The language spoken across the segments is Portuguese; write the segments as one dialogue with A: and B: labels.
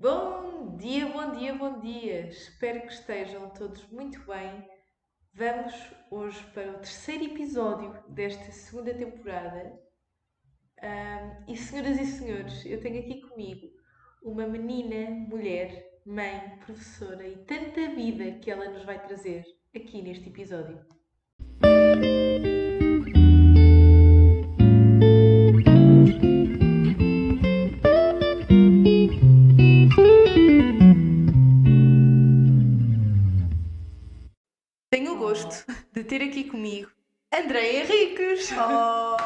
A: Bom dia, bom dia, bom dia! Espero que estejam todos muito bem. Vamos hoje para o terceiro episódio desta segunda temporada. Ahm, e senhoras e senhores, eu tenho aqui comigo uma menina, mulher, mãe, professora e tanta vida que ela nos vai trazer aqui neste episódio.
B: Oh.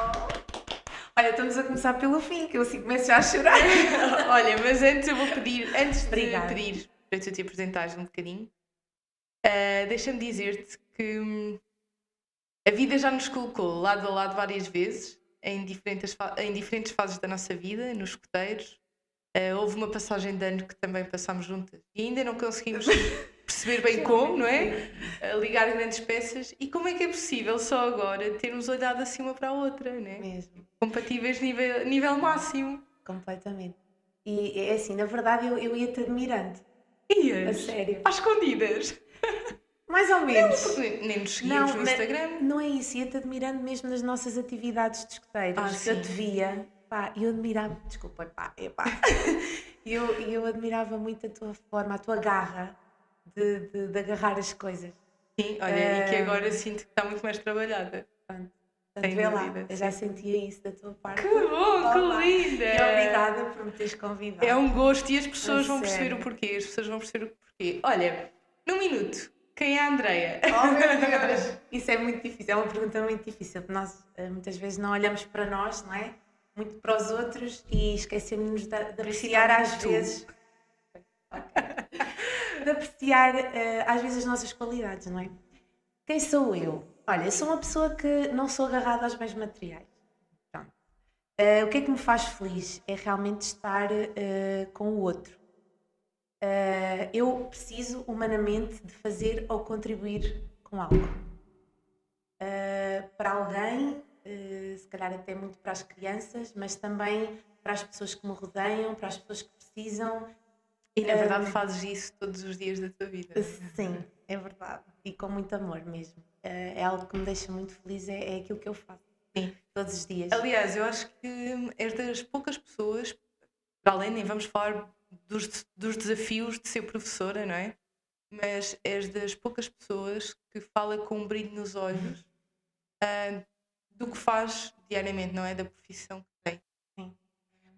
B: Olha, estamos a começar pelo fim, que eu assim começo já a chorar.
A: Olha, mas antes eu vou pedir, antes
B: Obrigada.
A: de pedir para tu te apresentares um bocadinho, ah, deixa-me dizer-te que hum, a vida já nos colocou lado a lado várias vezes, em diferentes, em diferentes fases da nossa vida, nos escuteiros. Ah, houve uma passagem de ano que também passámos juntas e ainda não conseguimos perceber bem como, não é? A ligar grandes peças. E como é que é possível só agora termos olhado assim uma para a outra, não é?
B: Mesmo,
A: Compatíveis nível, nível máximo.
B: completamente. E é assim, na verdade eu, eu ia-te admirando. A
A: Ias?
B: sério.
A: Às escondidas.
B: Mais ou menos.
A: Nem nos seguimos no Instagram.
B: não é isso, ia-te admirando mesmo nas nossas atividades de escuteiros.
A: Ah,
B: eu te
A: sim.
B: via, pá, eu admirava, desculpa, pá, é pá. eu, eu admirava muito a tua forma, a tua garra de, de, de agarrar as coisas.
A: Sim, olha, e que agora sinto que está muito mais trabalhada.
B: Pronto. Portanto, vê lá, eu já sentia isso da tua parte.
A: Que bom, que
B: Olá.
A: linda!
B: E obrigada por me teres convidado.
A: É um gosto e as pessoas vão perceber
B: sério.
A: o porquê. As pessoas vão perceber o porquê. Olha, num minuto, quem é a Andreia?
B: Oh meu Deus! Isso é muito difícil, é uma pergunta muito difícil, porque nós eh, muitas vezes não olhamos para nós, não é? Muito para os outros e esquecemos de, de apreciar às
A: tu.
B: vezes. De apreciar eh, às vezes as nossas qualidades, não é? Quem sou eu? Olha, sou uma pessoa que não sou agarrada aos bens materiais. Pronto. Eh, o que é que me faz feliz? É realmente estar eh, com o outro. Uh, eu preciso humanamente de fazer ou contribuir com algo. Uh, para alguém, uh, se calhar até muito para as crianças, mas também para as pessoas que me rodeiam, para as pessoas que precisam.
A: E na verdade
B: Ah.
A: fazes isso todos os dias da tua vida.
B: Sim, é verdade. E com muito amor mesmo. Uh, é algo que me deixa muito feliz, é, é aquilo que eu faço.
A: Sim.
B: Todos os dias.
A: Aliás, eu acho que és das poucas pessoas, para além, nem vamos falar dos, dos desafios de ser professora, não é? Mas és das poucas pessoas que fala com um brilho nos olhos ah, do que faz diariamente, não é? Da profissão que.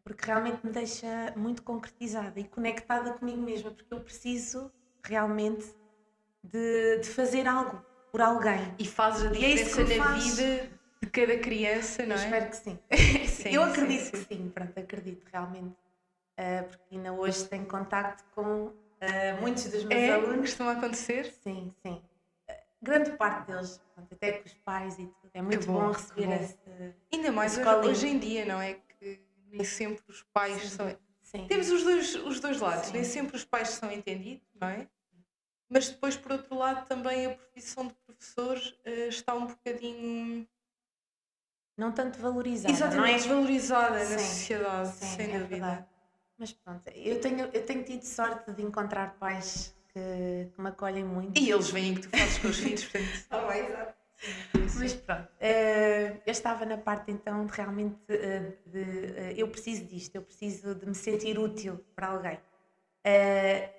B: Porque realmente me deixa muito concretizada e conectada comigo mesma, porque eu preciso realmente de, de fazer algo por alguém.
A: E fazes a
B: é
A: diferença na
B: faz-
A: vida de cada criança, não
B: Eu
A: é?
B: espero que sim.
A: Sim,
B: eu
A: sim,
B: acredito
A: sim.
B: que sim, pronto, acredito realmente. Ah, porque ainda hoje tenho contacto com ah, muitos dos meus
A: É,
B: alunos.
A: costuma acontecer?
B: Sim, sim. Ah, grande parte deles, pronto, até com os pais e tudo. É muito
A: bom,
B: bom, receber
A: bom.
B: esse.
A: Ainda mais hoje, hoje em dia, não é? Nem sempre os pais
B: Sim.
A: são.
B: Sim.
A: Temos os dois, os dois lados,
B: Sim.
A: nem sempre os pais são entendidos, não é? Mas depois, por outro lado, também a profissão de professor eh, está um bocadinho
B: Não tanto valorizada, não
A: exatamente
B: é?
A: desvalorizada na sociedade, sem
B: é
A: dúvida.
B: verdade. Mas pronto, eu tenho, eu tenho tido sorte de encontrar pais que, que me acolhem muito.
A: E eles veem que tu fazes com os filhos, portanto.
B: Ah, exato. Mas pronto, eh, eu estava na parte então de realmente eh, de, eh, eu preciso disto, eu preciso de me sentir útil para alguém.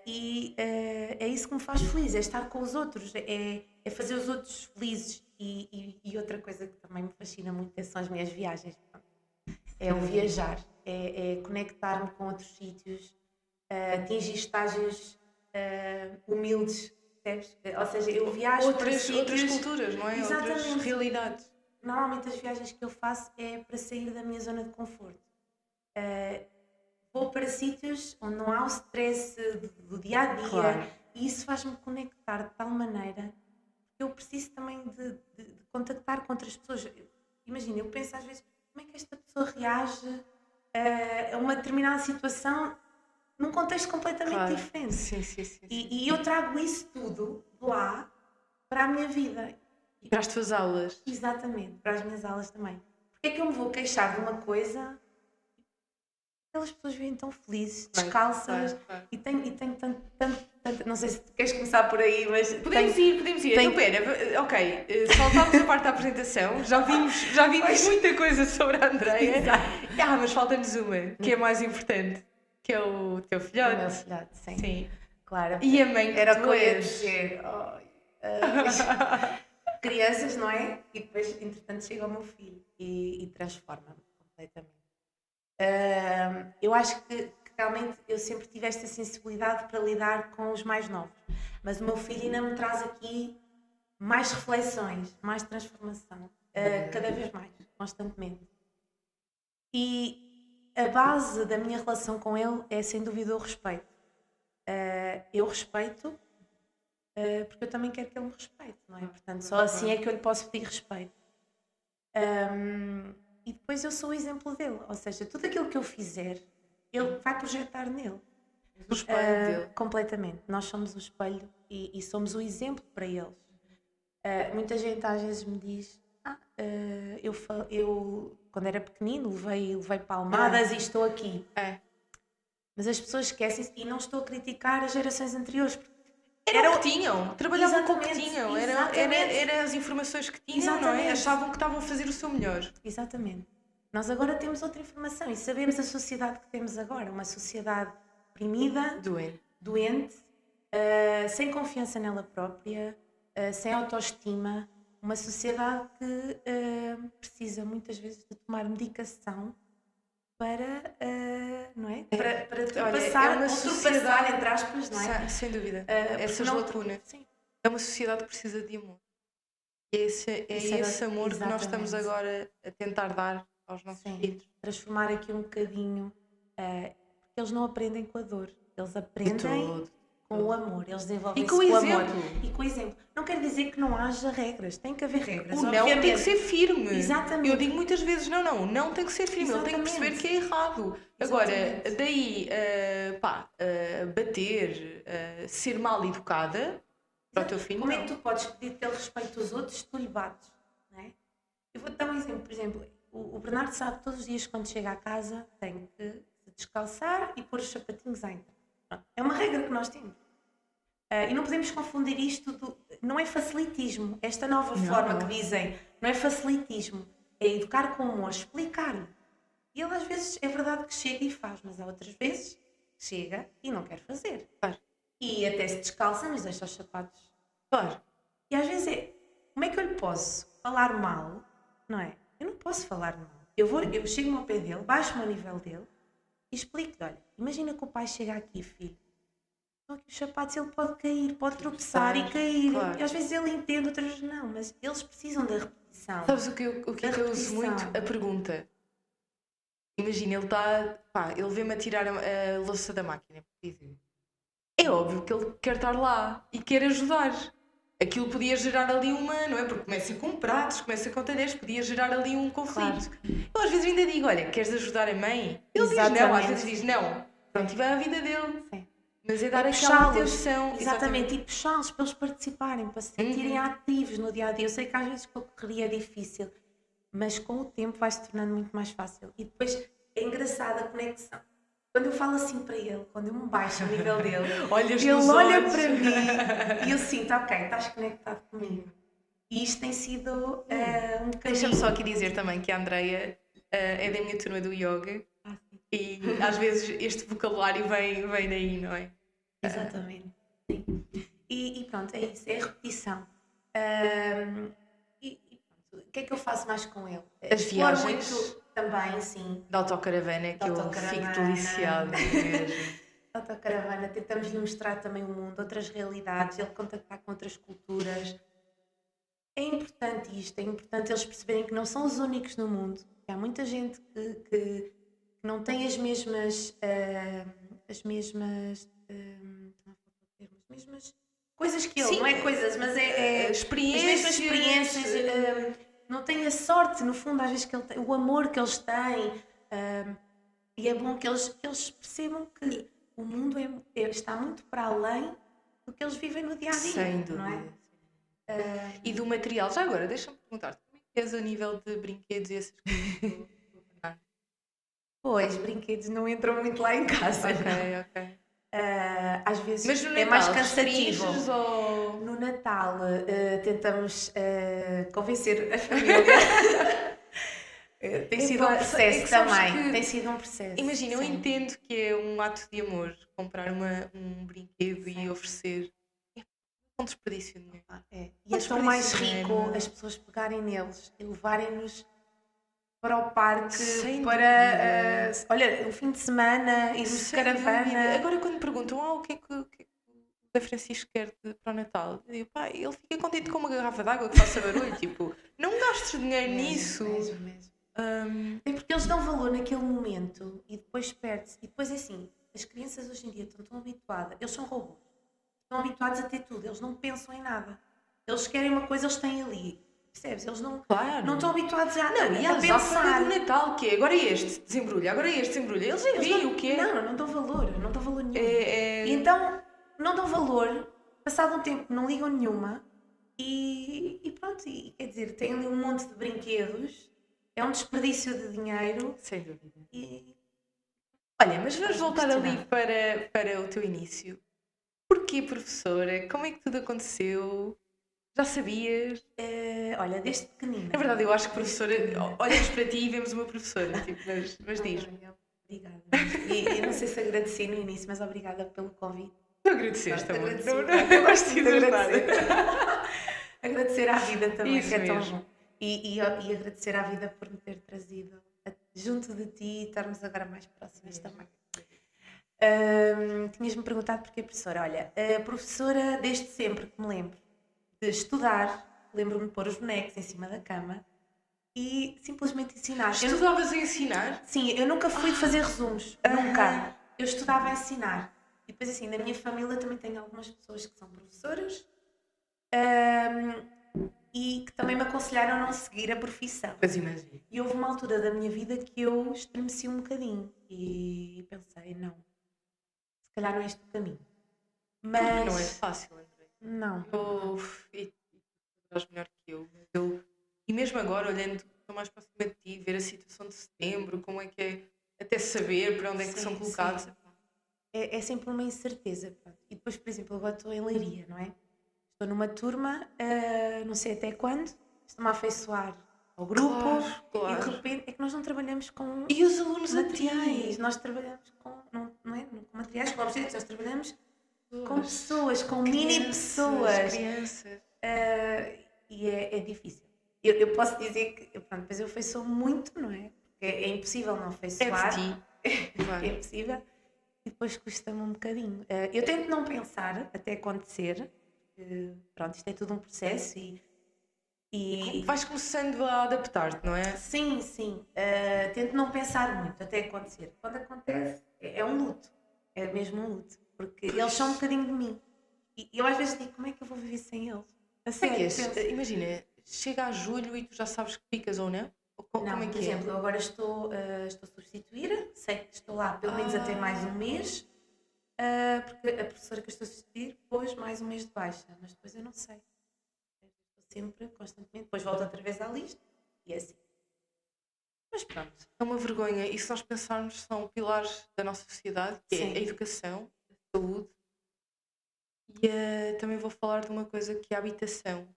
B: E é isso que me faz feliz, é estar com os outros, é, é fazer os outros felizes. E, e- e outra coisa que também me fascina muito são as minhas viagens. É o viajar, é, é conectar-me com outros sítios, atingir estágios humildes? Ou seja, eu viajo para
A: Outras, outras
B: sítios-
A: culturas, não é? Outras
B: Exatamente.
A: realidades.
B: Normalmente as viagens que eu faço é para sair da minha zona de conforto. Eh, vou para sítios onde não há o stress do- dia a dia
A: Claro.
B: e isso faz-me conectar de tal maneira que eu preciso também de, de- de contactar com outras pessoas. Imagina, eu penso às vezes como é que esta pessoa reage eh, a uma determinada situação num contexto completamente
A: Claro.
B: diferente.
A: Sim, sim, sim.
B: E, e eu trago isso tudo lá para a minha vida.
A: Para as tuas aulas.
B: Exatamente, para as minhas aulas também. Porque é que eu me vou queixar de uma coisa aquelas pessoas vêm tão felizes, descalças, vai, vai. e tenho, e tenho tanto, tanto, tanto, Não sei se queres começar por aí, mas.
A: Podemos tenho, ir, podemos ir. Tenho... Então, pera, ok, eh, saltámos a parte da apresentação, já vimos, já vimos muita coisa sobre a Andreia. ah, mas falta-nos uma, que é mais importante, que é o teu filhote. O
B: meu filhote, sim.
A: sim.
B: Claro.
A: E a mãe que
B: Era
A: o que eu ia
B: dizer. Oh, uh, crianças, não é? E depois, entretanto, chega o meu filho e, e transforma-me completamente. Uh, eu acho que, que, realmente eu sempre tive esta sensibilidade para lidar com os mais novos, mas o meu filho ainda me traz aqui mais reflexões, mais transformação, uh, cada vez mais, constantemente. E a base da minha relação com ele é sem dúvida o respeito. Uh, eu respeito uh, porque eu também quero que ele me respeite, não é? Portanto, só assim é que eu lhe posso pedir respeito. Um, e depois eu sou o exemplo dele. Ou seja, tudo aquilo que eu fizer, ele vai projetar nele.
A: O espelho uh, dele.
B: Completamente. Nós somos o espelho e, e somos o exemplo para eles. Uh, muita gente às vezes me diz: ah, uh, eu, eu, quando era pequenino, levei, levei palmadas é. e estou aqui.
A: É.
B: Mas as pessoas esquecem e não estou a criticar as gerações anteriores, porque
A: era, era o que tinham, trabalhavam com o que tinham, era, era, era, as informações que tinham, exatamente. não é? Achavam que estavam a fazer o seu melhor.
B: Exatamente. Nós agora temos outra informação e sabemos a sociedade que temos agora, uma sociedade oprimida,
A: doente,
B: doente uh, sem confiança nela própria, uh, sem autoestima, uma sociedade que uh, precisa muitas vezes de tomar medicação para, uh, não é? Para, para ultrapassar, é uma sociedade, entre aspas, não é?
A: Sem dúvida. Uh, Essas não, lacunas. Sim. É uma sociedade que precisa de amor. Esse, é esse, esse amor exatamente. que nós estamos agora a tentar dar aos nossos sim. filhos.
B: Transformar aqui um bocadinho, uh, porque eles não aprendem com a dor, eles aprendem com o amor, eles desenvolvem e com, o exemplo. amor. E com o exemplo. Não quer dizer que não haja regras, tem que haver regras.
A: O não tem que ser firme. Exatamente. Eu digo muitas vezes: não, não, não tem que ser firme, Exatamente. ele tem que perceber que é errado. Exatamente. Agora, daí, uh, pá, uh, bater, uh, ser mal educada para o teu filho.
B: Como não. é que tu podes pedir que ele respeite os outros se tu lhe bates? Não é? Eu vou dar um exemplo, por exemplo, o, o Bernardo sabe todos os dias quando chega à casa tem que descalçar e pôr os sapatinhos a entrar. É uma regra que nós temos. Uh, e não podemos confundir isto, do, não é facilitismo. Esta nova não, forma não. que dizem, não é facilitismo, é educar com amor, explicar-lhe. E ele às vezes é verdade que chega e faz, mas há outras vezes chega e não quer fazer.
A: Claro.
B: E até se descalça, mas deixa os sapatos.
A: Claro.
B: E às vezes é, como é que eu lhe posso falar mal? Não é? Eu não posso falar mal. Eu, vou, eu chego ao pé dele, baixo-me ao nível dele e explico-lhe: olha, imagina que o pai chega aqui, filho. Estão aqui os sapatos, ele pode cair, pode tropeçar e cair. Claro. E às vezes ele entende, outras não, mas eles precisam da repetição.
A: Sabes o que eu, o que, é que eu uso muito? A pergunta. Imagina, ele está. Pá, ele vê-me a tirar a, a louça da máquina. É óbvio que ele quer estar lá e quer ajudar aquilo podia gerar ali uma, não é? Porque começa com pratos, começa com talheres, podia gerar ali um conflito. Claro. Eu às vezes ainda digo, olha, queres ajudar a mãe? Ele Exatamente. diz não, às vezes diz não. Pronto, e vai a vida dele. Sim. Mas é dar e aquela atenção.
B: Exatamente, exatamente. e puxá-los para eles participarem, para se sentirem uhum. ativos no dia a dia. Eu sei que às vezes com a correria é difícil, mas com o tempo vai se tornando muito mais fácil. E depois é engraçada a conexão quando eu falo assim para ele, quando eu me baixo ao nível dele, ele olha olhos. para mim e eu sinto, ok, estás conectado comigo. E isto tem sido uh, um bocadinho.
A: Deixa-me só aqui dizer também que a Andreia uh, é da minha turma do yoga ah, e às vezes este vocabulário vem, vem daí, não é?
B: Exatamente. Sim. E, e, pronto, é isso, é a repetição. Um, e, e pronto, o que é que eu faço mais com ele?
A: As viagens.
B: Muito, também, sim.
A: Da autocaravana, que eu fico deliciada mesmo.
B: autocaravana, tentamos lhe mostrar também o mundo, outras realidades, ele contactar com outras culturas. É importante isto, é importante eles perceberem que não são os únicos no mundo. Há muita gente que, que, que não tem as mesmas, uh, as mesmas, uh, as mesmas coisas que ele, Sim, não é coisas, mas é, é
A: experiências,
B: as mesmas experiências. Uh, não têm a sorte, no fundo, às vezes, que ele tem, o amor que eles têm. Um, e é bom que eles, que eles percebam que o mundo é, é, está muito para além do que eles vivem no dia a dia. Sem dúvida. Não é? Uh,
A: e do material. Já agora, deixa-me perguntar como é que és a nível de brinquedos e essas coisas?
B: Pois, brinquedos não entram muito lá em casa.
A: Ok, ok.
B: Uh, às vezes
A: Mas
B: é mais cansativo.
A: ou...
B: No Natal uh, tentamos uh, convencer a família. tem sido um
A: é
B: processo
A: sabes
B: também.
A: que-
B: Tem sido um processo.
A: Imagina, eu entendo que é um ato de amor comprar uma, um brinquedo
B: Sim.
A: e oferecer. É um desperdício de.
B: Ah, é. E é tão mais rico
A: dinheiro.
B: as pessoas pegarem neles e levarem-nos para o parque,
A: Sem
B: para. uh, olha, o fim de semana, irmos de
A: Sem dúvida.
B: caravana.
A: Agora, quando me perguntam ah, o que é que, que, que o Francisco quer de- para o Natal, eu digo, pá, ele fica contente com uma garrafa de água que faça barulho. tipo, não gastes dinheiro
B: Mesmo,
A: nisso.
B: mesmo, mesmo.
A: Hum,
B: É porque eles dão valor naquele momento e depois perde-se. E depois é assim, as crianças hoje em dia estão tão habituadas, eles são robôs, estão habituados a ter tudo, eles não pensam em nada. Eles querem uma coisa, eles têm ali. Percebes? Eles não,
A: claro.
B: não estão habituados a,
A: Não, e
B: a
A: eles à
B: pensar.
A: do Natal, que é agora é este, desembrulha, agora é este, desembrulha. Eles nem
B: Eles
A: veem
B: não-
A: o que é.
B: Não, não dão valor, não dão valor nenhum.
A: É- é-
B: então, não dão valor, passado um tempo não ligam nenhuma e, e pronto, e, quer dizer, têm ali um monte de brinquedos, é um desperdício de dinheiro
A: Sem dúvida.
B: e
A: Olha, mas vamos voltar ali para, para o teu início. Porquê, professora? Como é que tudo aconteceu? Já sabias?
B: eh, olha, desde pequenina.
A: É verdade, eu acho que professora. Olhamos para ti e vemos uma professora, tipo, mas, mas diz.
B: Ai, Obrigada. E eu não sei se agradeci no início, mas obrigada pelo convite. Agradeci.
A: Não, não, não gosto de
B: Agradecer. agradecer à vida também,
A: Isso
B: que é tão
A: mesmo.
B: bom. E, e, e agradecer à vida por me ter trazido junto de ti e estarmos agora mais próximas também. Ahm, Tinhas-me perguntado porquê, professora. Olha, a professora, desde sempre que me lembro de estudar, lembro-me de pôr os bonecos em cima da cama e simplesmente ensinar. Eu
A: Estudavas a ensinar?
B: Sim, eu nunca fui de fazer resumos, nunca. Eu estudava a ensinar. E depois, assim, na minha família também tenho algumas pessoas que são professoras ahm, e que também me aconselharam a não seguir a profissão.
A: Mas imagina.
B: E houve uma altura da minha vida que eu estremeci um bocadinho e pensei, não, se calhar não é este o caminho. Mas
A: Não é fácil, André.
B: não.
A: Eu, e tu melhor que eu, mas eu. E mesmo agora, olhando, estou mais próxima de ti, ver a situação de setembro, como é que é, até saber para onde é que
B: Sim,
A: são
B: sim. É, é sempre uma incerteza. pronto. E depois, por exemplo, agora estou em Leiria, não é? Estou numa turma, ah, não sei até quando, estou-me a afeiçoar ao grupo
A: Claro,
B: e de
A: claro.
B: repente é que nós não trabalhamos com
A: E os alunos
B: materiais, nós trabalhamos com, não, não é? com materiais, com objetos, nós trabalhamos com
A: Pessoas,
B: com mini
A: crianças,
B: pessoas.
A: Crianças.
B: Ah, e é, é difícil. Eu, eu posso dizer que, pronto, mas eu afeiçoo muito, não é? Porque é, é impossível não
A: É
B: afeiçoar.
A: de ti.
B: É
A: Claro.
B: impossível. E depois custa-me um bocadinho. Ah, eu tento não pensar até acontecer. porque, pronto, isto é tudo um processo e. e
A: Vais começando a adaptar-te, não é?
B: sim, sim. ah, tento não pensar muito até acontecer. Quando acontece, é, é um luto. É mesmo um luto. Porque eles são um bocadinho de mim. E eu às vezes digo, como é que eu vou viver sem eles? A
A: é
B: sério,
A: é? Imagina, chega a julho e tu já sabes que picas ou não? Ou co-
B: Não,
A: como é
B: por
A: que
B: exemplo, eu agora estou, ah, estou a substituir, sei que estou lá pelo menos até mais um mês, ah, porque a professora que eu estou a substituir pôs mais um mês de baixa, mas depois eu não sei. Estou sempre, constantemente, depois volto outra vez à lista e é assim. Mas pronto,
A: é? É uma vergonha. E se nós pensarmos, são pilares da nossa sociedade, que
B: Sim.
A: é a educação, a saúde. E eh, também vou falar de uma coisa que é a habitação.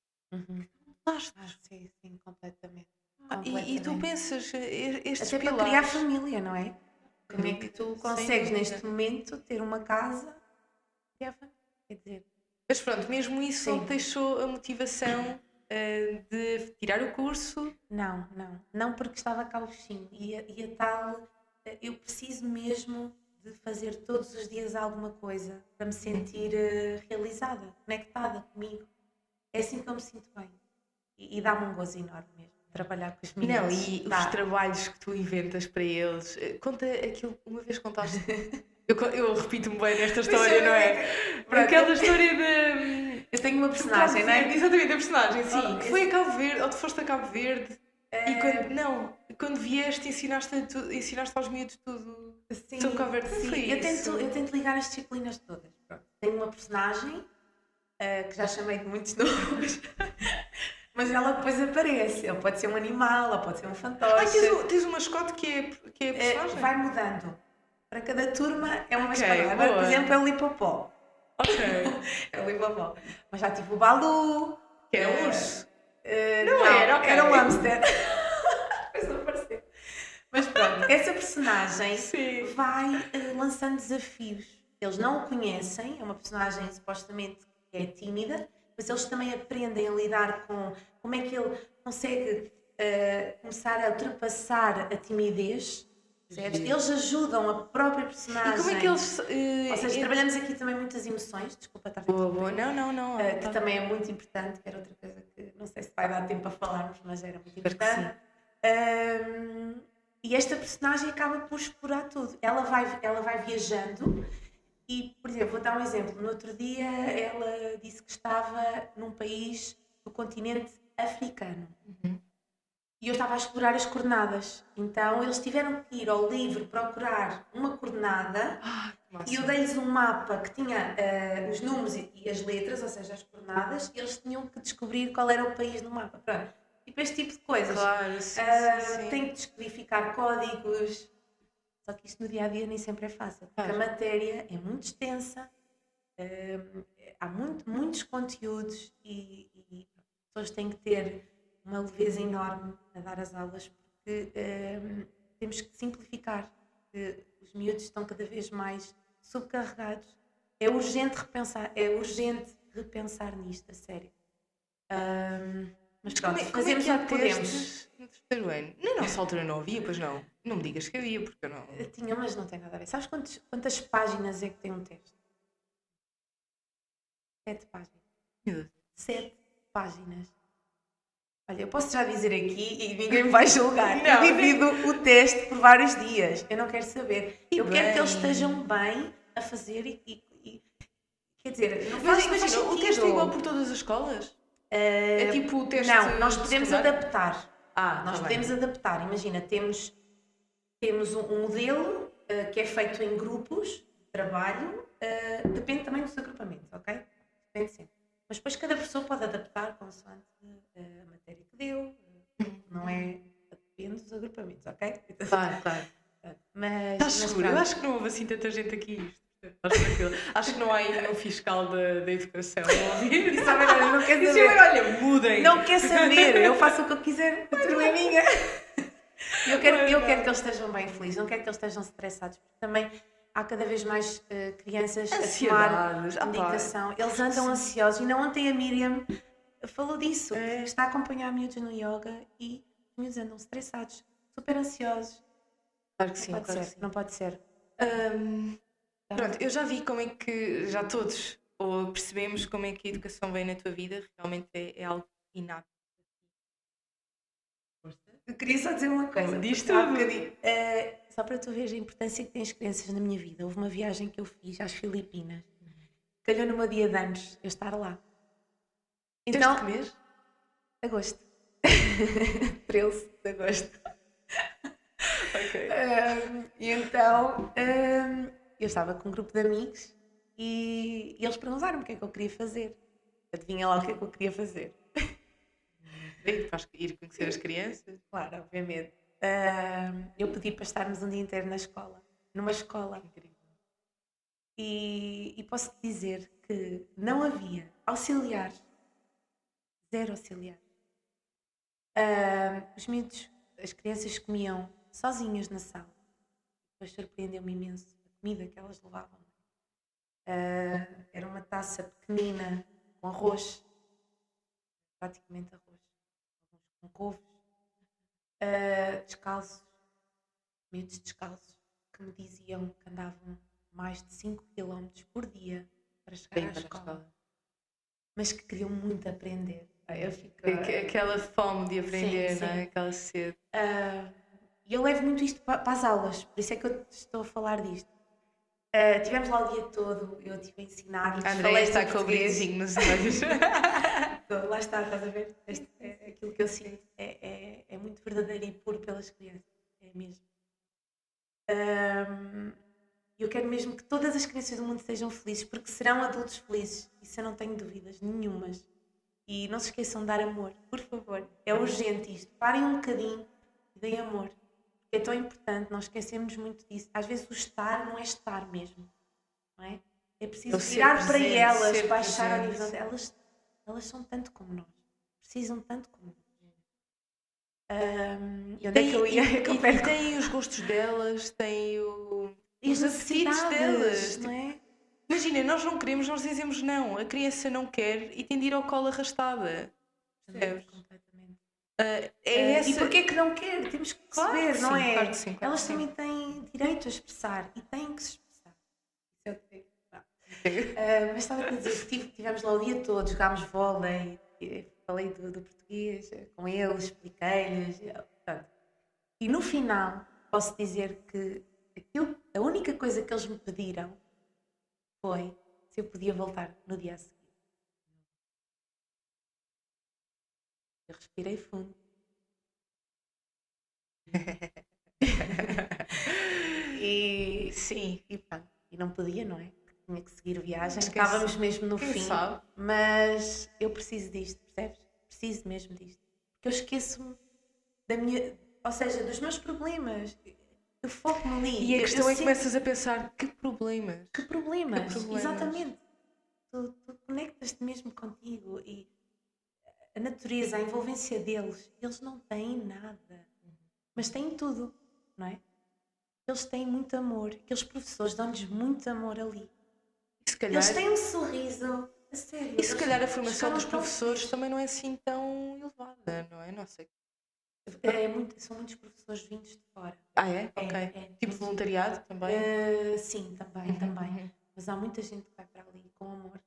A: Pilares.
B: ah, sim, sim, completamente.
A: Ah, e, e tu pensas, eh, estes
B: Até para
A: pilares...
B: criar família, não é? Como é que tu consegues neste momento ter uma casa e criar família? Quer dizer,
A: Mas pronto, mesmo isso
B: Sim.
A: não deixou a motivação eh, de tirar o curso.
B: Não, não. Não porque estava cá o bichinho. E a, e a tal, eh, eu preciso mesmo de fazer todos os dias alguma coisa para me sentir eh, realizada, conectada comigo. É assim que eu me sinto bem. E, e dá-me um gozo enorme mesmo, trabalhar com os
A: Não,
B: meninos.
A: e
B: Dá.
A: os trabalhos que tu inventas para eles. Eh, Conta aquilo, uma vez contaste. eu, eu repito-me bem nesta história, não é?
B: Pronto.
A: Aquela história de.
B: Eu tenho uma personagem, não é?
A: Exatamente, a personagem, sim.
B: Oh,
A: que foi a Cabo Verde, ou tu foste a Cabo Verde. E
B: Eh,
A: quando, não, quando vieste, ensinaste, tu, ensinaste aos miúdos tudo.
B: Sim,
A: Sobre Cabo Verde.
B: Sim. eu, tento, eu tento ligar as disciplinas todas. Pronto. Tenho uma personagem eh, que já chamei de muitos nomes, Mas ela depois aparece. Ela pode ser um animal, ela pode ser um fantoche.
A: Ah, tens, tens um mascote que é, que é
B: É,
A: personagem?
B: vai mudando. Para cada turma é uma
A: Ok,
B: mascote. Agora, por exemplo, é o Lipopó.
A: Ok.
B: É o Lipopó. Mas já tive o Balu.
A: Que é
B: eh,
A: um urso.
B: eh,
A: Não era, ok.
B: Era um hamster. Depois não apareceu. Mas pronto, essa personagem
A: Sim.
B: vai eh, lançando desafios. Eles não o conhecem, é uma personagem supostamente que é tímida, mas eles também aprendem a lidar com como é que ele consegue eh, começar a ultrapassar a timidez. percebes?
A: Giro.
B: Eles ajudam a própria personagem.
A: E como é que eles. eh,
B: Ou seja,
A: eh,
B: trabalhamos aqui também muitas emoções, desculpa estar a
A: Boa, boa. Não, não, não.
B: eh, que também é muito importante, que era outra coisa que não sei se vai dar tempo a falarmos, mas era muito importante. Ahm, e esta personagem acaba por explorar tudo. Ela vai, ela vai viajando e, por exemplo, vou dar um exemplo. No outro dia ela disse que estava num país do continente africano.
A: Uhum.
B: E eu estava a explorar as coordenadas. Então eles tiveram que ir ao livro procurar uma coordenada
A: Ah,
B: e eu dei-lhes um mapa que tinha eh, os números e, e as letras, ou seja, as coordenadas, e eles tinham que descobrir qual era o país no mapa. Pronto. Tipo este tipo de coisas.
A: Claro,
B: Ah,
A: sim, sim.
B: Tem que descodificar códigos. Só que isto no dia a dia nem sempre é fácil, porque
A: Claro.
B: a matéria é muito extensa, ah, há muito, muitos conteúdos e, e as pessoas têm que ter uma leveza enorme a dar as aulas, porque ah, temos que simplificar. porque os miúdos estão cada vez mais subcarregados. É urgente repensar, é urgente repensar nisto, a sério. Mas
A: Como
B: pronto,
A: é, como é que
B: o que podemos.
A: no terceiro ano? Na nossa altura não havia, pois não. Não me digas que havia, porque eu não.
B: Eu Tinha, mas não tem nada a ver. Sabes quantos- quantas páginas é que tem um teste? Sete páginas.
A: Meu Deus.
B: Sete páginas. Olha, eu posso já dizer aqui e ninguém me vai julgar.
A: Não,
B: eu divido o teste por vários dias. Eu não quero saber.
A: E
B: eu quero que eles
A: bem.
B: estejam bem a fazer e. e- e- quer dizer, não
A: Mas
B: faz, faz
A: imagina, o teste é igual por todas as escolas?
B: Eh,
A: É tipo o teste.
B: Não, nós podemos adaptar.
A: Ah,
B: Nós
A: tá
B: podemos
A: bem.
B: adaptar. Imagina, temos, temos um, um modelo eh, que é feito em grupos de trabalho, eh, depende também dos agrupamentos, ok? Depende sempre. Mas depois cada pessoa pode adaptar consoante a matéria que deu, não é? Depende dos agrupamentos, ok?
A: Claro, claro.
B: Mas,
A: Estás seguro? Eu acho que não houve assim tanta gente aqui. Acho que não há aí nenhum fiscal da, da educação a ouvir.
B: Isso é não quero
A: Isso
B: saber.
A: é, olha, mudem.
B: Não quer saber, eu faço o que eu quiser, a turma é minha. Eu quero, eu quero que eles estejam bem felizes, não quero que eles estejam estressados, porque também há cada vez mais eh, crianças a tomar
A: Ansiedades. Ah,
B: medicação. Eles andam ansiosos. E não ontem a Miriam falou disso,
A: É.
B: está a acompanhar miúdos no yoga e os miúdos andam estressados, super ansiosos.
A: Claro que sim,
B: não pode
A: claro
B: ser,
A: sim.
B: não pode ser.
A: Hum, pronto, eu já vi como é que, já todos ou percebemos como é que a educação vem na tua vida, realmente é, é algo inato.
B: Eu queria só dizer uma coisa.
A: Diz tudo.
B: bocadinho, eh, só para tu veres a importância que têm as crianças na minha vida. Houve uma viagem que eu fiz às Filipinas. Calhou no meu dia de anos eu estar lá.
A: Então,
B: Então,
A: que mês?
B: agosto. 13 de agosto.
A: Ok.
B: E então, eu estava com um grupo de amigos e, e eles perguntaram-me o que é que eu queria fazer. Adivinha lá o que é que eu queria fazer.
A: Bem, ir conhecer as crianças?
B: Claro, obviamente. Ahm, eu pedi para estarmos um dia inteiro na escola. Numa escola.
A: Incrível.
B: E, e posso dizer que não havia auxiliares. Zero auxiliares. Ahm, os miúdos, as crianças comiam sozinhas na sala. Depois surpreendeu-me imenso comida que elas levavam. Ah, era uma taça pequenina com arroz, praticamente arroz, alguns com couves, ah, descalços, miúdos descalços, que me diziam que andavam mais de 5 km por dia para chegar
A: Bem
B: à
A: para
B: escola,
A: escola.
B: mas que queriam muito aprender. Eu fico,
A: Aqu- Aquela fome de aprender,
B: Sim,
A: não é?
B: sim.
A: Aquela sede.
B: E eu levo muito isto pa- para, as aulas, por isso é que eu estou a falar disto. Ah, tivemos lá o dia todo, eu estive a ensinar-lhes.
A: A Andrea
B: falei
A: está com brilhozinho nos olhos.
B: Lá está, estás a ver? Este é aquilo que eu sinto. É, é, é muito verdadeiro e puro pelas crianças. É mesmo. Ahm, eu quero mesmo que todas as crianças do mundo sejam felizes, porque serão adultos felizes. Isso eu não tenho dúvidas nenhumas. E não se esqueçam de dar amor, por favor. É urgente isto. Parem um bocadinho e deem amor. É tão importante, nós esquecemos muito disso. Às vezes o estar não é estar mesmo. Não é? É preciso virar para presente, elas, baixar presente. ao nível delas. Elas são tanto como nós. Precisam tanto como nós.
A: Um, e onde é que eu ia? E, e, e tem os gostos delas, tem o, os apetites delas. Não é? Imagina, nós não queremos, nós dizemos não. A criança não quer e tem de ir ao colo arrastada. Percebes?
B: Uh, é uh, essa... E porquê que não quer? Temos que perceber, claro que não sim, é? Claro sim, claro Elas também têm direito a expressar e têm que se expressar. Isso é o que uh, Mas estava a dizer que tivemos lá o dia todo, jogámos vôlei, falei do, do português com eles, expliquei-lhes. E no final, posso dizer que aquilo, a única coisa que eles me pediram foi se eu podia voltar no dia a Eu respirei fundo. e sim, e pronto. E não podia, não é? Tinha que seguir viagem. Estávamos mesmo no Quem fim. Sabe? Mas eu preciso disto, percebes? Preciso mesmo disto. Porque eu esqueço-me da minha. Ou seja, dos meus problemas. Eu foco-me ali.
A: E a questão eu é que começas a pensar que problemas.
B: Que problemas, que problemas. exatamente. Tu, tu conectas-te mesmo contigo e a natureza, a envolvência deles, eles não têm nada, mas têm tudo, não é? Eles têm muito amor, aqueles professores dão-lhes muito amor ali. Calhar... Eles têm um sorriso, a sério.
A: E se calhar a formação dos professores também não é assim tão elevada, não é? Não sei.
B: É, muito, são muitos professores vindos de fora.
A: Ah, é? Ok. É, é, tipo voluntariado também?
B: Uh, sim, também, uhum. também. Mas há muita gente que vai para ali com amor.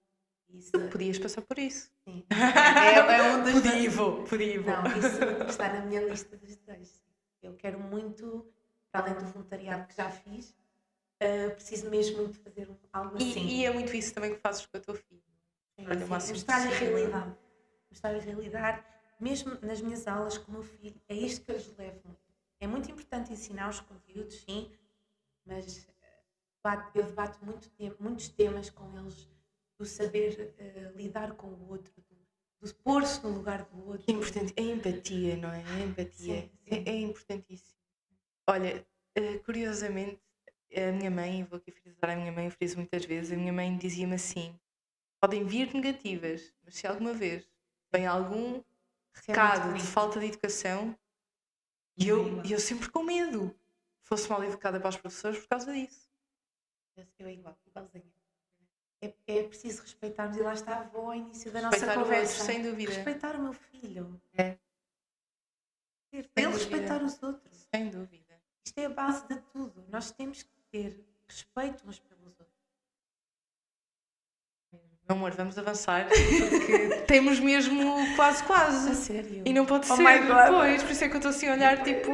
A: Isso... Tu podias passar por isso.
B: Sim. É, é um dos.
A: Podia, vou, podia.
B: Não, isso está na minha lista dos desejos. Eu quero muito, para além do voluntariado que já fiz, uh, preciso mesmo muito fazer algo
A: e,
B: assim.
A: E é muito isso também que fazes com o teu filho.
B: Sim, sim, mostrar a realidade. Mostrar a realidade mesmo nas minhas aulas com o meu filho, é isto que eu lhes levo. É muito importante ensinar os conteúdos, sim, mas eh, eu debato muito, muitos temas com eles do saber uh, lidar com o outro, do, pôr-se no lugar do outro.
A: É importante, é empatia, não é? É empatia. Sim, sim. É, é, importantíssimo. Olha, uh, curiosamente, a minha mãe, vou aqui frisar a minha mãe, eu friso muitas vezes, a minha mãe dizia-me assim: podem vir negativas, mas se alguma vez vem algum recado de falta de educação e eu, eu sempre com medo fosse mal educada para os professores por causa disso.
B: Eu é igual, igualzinho. É, é preciso respeitarmos, e lá está, vou ao início da nossa respeitar conversa.
A: Outro, sem dúvida.
B: Respeitar o meu filho.
A: É.
B: Ele dúvida. respeitar os outros.
A: Sem dúvida.
B: Isto é a base de tudo. Nós temos que ter respeito uns pelos
A: meu amor, vamos avançar porque temos mesmo quase quase.
B: A sério?
A: E não pode oh ser depois, por isso é que eu estou assim a olhar tipo.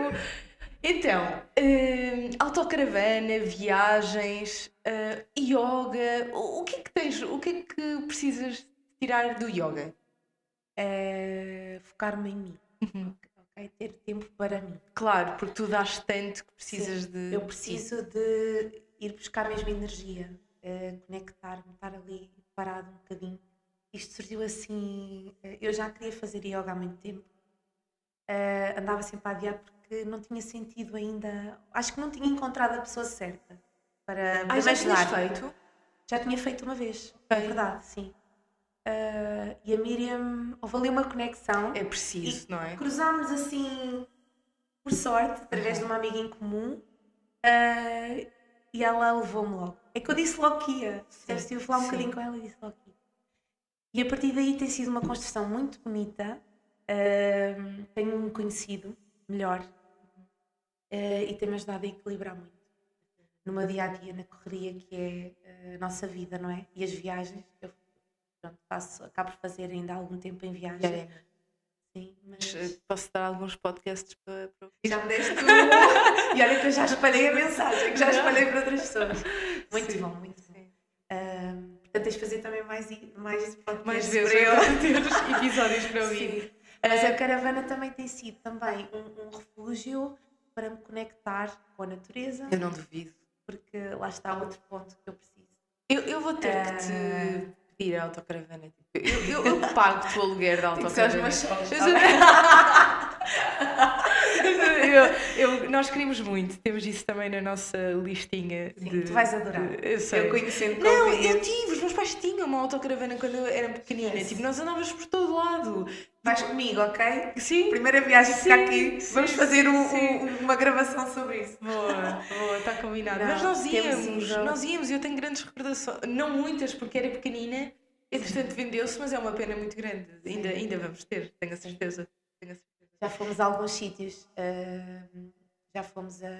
A: Então, uh, autocaravana, viagens, uh, yoga, o, o, que é que tens, o que é que precisas tirar do yoga?
B: Uh, Focar-me em mim. Uhum. Okay, ter tempo para mim.
A: Claro, porque tu dás tanto que precisas Sim, de.
B: Eu preciso de ir buscar mesmo energia, uh, conectar-me, estar ali parado um bocadinho. Isto surgiu assim. Eh, eu já queria fazer yoga há muito tempo. Uh, andava sempre a adiar porque não tinha sentido ainda. Acho que não tinha encontrado a pessoa certa para,
A: ah, já tinhas feito?
B: Já tinha feito uma vez, é verdade, sim. Uh, e a Miriam, houve ali uma conexão.
A: É preciso, não é?
B: Cruzámos assim, por sorte, através uhum. de uma amiga em comum, uh, e ela levou-me logo. É que eu disse logo que ia. Sim, estive a falar um sim. bocadinho com ela e disse logo que ia. E a partir daí tem sido uma construção muito bonita. Uh, tenho um conhecido melhor uh, e tem-me ajudado a equilibrar muito no meu dia a dia, na correria que é a nossa vida, não é? E as viagens. Eu pronto, faço, acabo por fazer ainda algum tempo em viagem. É. Sim, mas... Eh,
A: posso dar alguns podcasts para, para...
B: Já me deste tu. e olha que eu já espalhei a mensagem, que já espalhei para outras pessoas. Muito Sim. bom, muito bom. Um, portanto, tens de fazer também mais, mais podcasts
A: mais vezes para eu ter episódios para ouvir. Sim.
B: Mas a caravana também tem sido também um, um refúgio para me conectar com a natureza.
A: Eu não duvido.
B: Porque lá está outro ponto que eu preciso.
A: Eu, eu vou ter que te pedir a autocaravana. Tipo, eu, eu, eu pago-te o aluguer da autocaravana. eu, eu, nós queríamos muito, temos isso também na nossa listinha.
B: Sim,
A: de,
B: tu vais adorar.
A: De, eu sei.
B: Eu conhecendo
A: Não, eu tive, os meus pais tinham uma autocaravana quando eu era pequenina.
B: Yes.
A: Tipo, nós andávamos por todo lado.
B: Vais comigo, ok?
A: Sim.
B: Primeira viagem
A: Sim,
B: ficar aqui.
A: sim,
B: Vamos fazer um- um- uma gravação sobre isso.
A: Boa, boa, está combinado.
B: Não,
A: Mas nós íamos, nós íamos, eu tenho grandes recordações, não muitas porque era pequenina, entretanto vendeu-se, mas é uma pena muito grande. Ainda, ainda vamos ter, tenho a certeza. Tenho a certeza.
B: Já fomos a alguns sítios. ahm, já fomos a.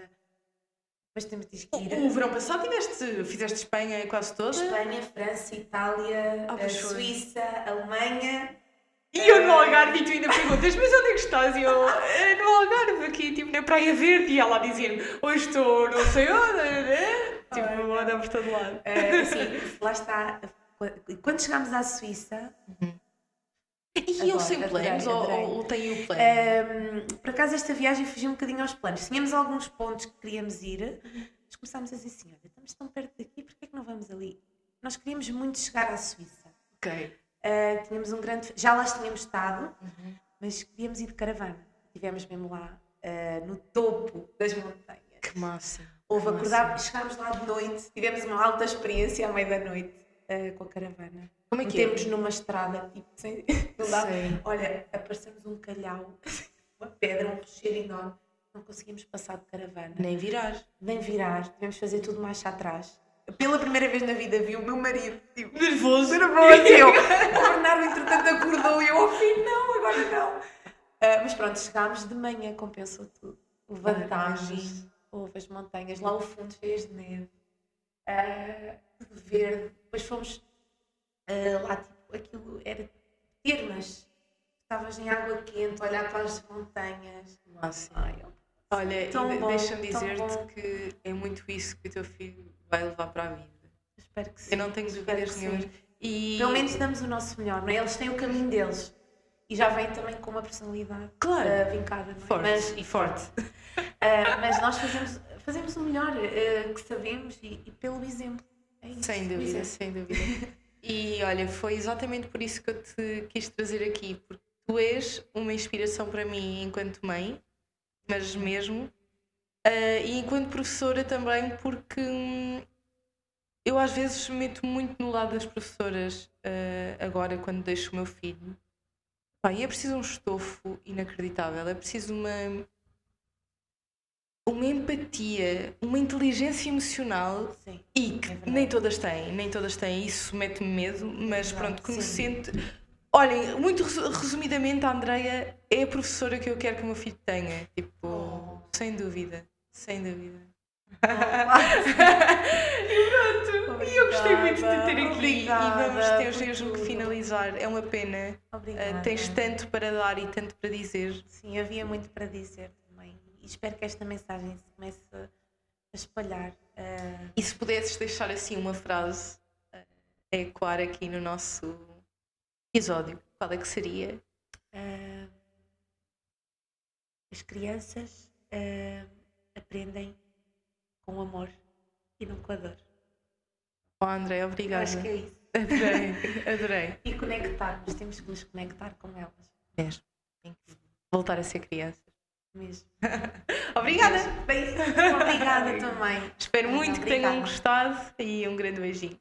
B: Mas temos de ir.
A: O verão passado tiveste, fizeste Espanha quase toda.
B: Espanha, França, Itália,
A: Ah, foi.
B: Suíça, Alemanha.
A: E eu no Algarve e tu ainda perguntas, mas onde é que estás? E eu, "Eh, no Algarve, aqui, tipo, na Praia Verde. E ela dizia-me, hoje estou não sei onde, né? Tipo, anda por todo lado.
B: Ah, assim, lá está. Quando chegámos à Suíça,
A: E eu sem planos, ou,
B: adorei.
A: ou, ou tenho o plano?
B: ahm, por acaso esta viagem fugiu um bocadinho aos planos. Tínhamos alguns pontos que queríamos ir, mas começámos a dizer assim: olha, estamos tão perto daqui, porquê é que não vamos ali? Nós queríamos muito chegar à Suíça.
A: Ok.
B: Ah, tínhamos um grande. Já lá tínhamos estado,
A: Uhum.
B: mas queríamos ir de caravana. Estivemos mesmo lá, ah, no topo das montanhas.
A: Que massa.
B: Houve acordar, chegámos lá de noite, tivemos uma alta experiência à meia da noite ah, com a caravana.
A: Como é que é?
B: Metemos numa estrada, tipo, sem, não dá.
A: Sei.
B: Olha, aparecemos um calhau, uma pedra, um rochedo enorme. Não conseguimos passar de caravana,
A: Nem virar.
B: nem virar, tivemos fazer tudo marcha atrás. Pela primeira vez na vida vi o meu marido, tipo,
A: Nervoso.
B: nervoso. eu, o Bernardo, entretanto, acordou e eu, ao fim, não, agora não. Ah, mas pronto, chegámos de manhã, compensou tudo. Levantámos, houve as montanhas, lá ao fundo de neve, tudo verde. Depois fomos ah, lá, tipo, aquilo era termas. Estavas em água quente, olhar para as montanhas.
A: Massa.
B: Ai.
A: Olha, de- deixa-me dizer-te que é muito isso que o teu filho vai levar para a vida.
B: espero que sim.
A: Eu não tenho dúvidas nenhumas. E...
B: Pelo menos damos o nosso melhor, não é? Eles têm o caminho deles. E já vêm também com uma personalidade
A: Claro.
B: ah, vincada, é?
A: Forte.
B: Mas,
A: e forte.
B: ah, mas nós fazemos, fazemos o melhor ah, que sabemos e, e pelo exemplo. É isso,
A: Sem dúvida, sem dúvida. E olha, foi exatamente por isso que eu te quis trazer aqui, porque tu és uma inspiração para mim enquanto mãe, mas mesmo, ah, e enquanto professora também, porque hum, eu às vezes meto muito no lado das professoras ah, agora quando deixo o meu filho. E é preciso um estofo inacreditável, é preciso uma uma empatia, uma inteligência emocional
B: Sim.
A: e que
B: É
A: nem todas têm, nem todas têm, isso mete-me medo, mas
B: Verdade,
A: pronto, conhecendo. Olhem, muito resu- resumidamente, a Andreia é a professora que eu quero que o meu filho tenha. Tipo,
B: Oh.
A: sem dúvida, sem dúvida.
B: e
A: pronto, e eu gostei muito de te ter aqui
B: Obrigada
A: e vamos ter mesmo que finalizar. É uma pena.
B: Obrigada.
A: Uh, tens tanto para dar e tanto para dizer.
B: Sim, havia muito para dizer espero que esta mensagem se comece a espalhar. ah,
A: E se pudesses deixar assim uma frase uh, a ecoar aqui no nosso episódio, qual é que seria?
B: ah, as crianças aprendem com amor e não com a dor.
A: Oh, André,
B: Eu
A: obrigada.
B: Acho que é isso.
A: Adorei, adorei.
B: E conectar, nós temos que nos conectar com elas.
A: Mesmo. Tem que voltar a ser criança.
B: Mesmo.
A: Obrigada.
B: Obrigada também.
A: Espero muito que tenham
B: Obrigada.
A: gostado e um grande beijinho.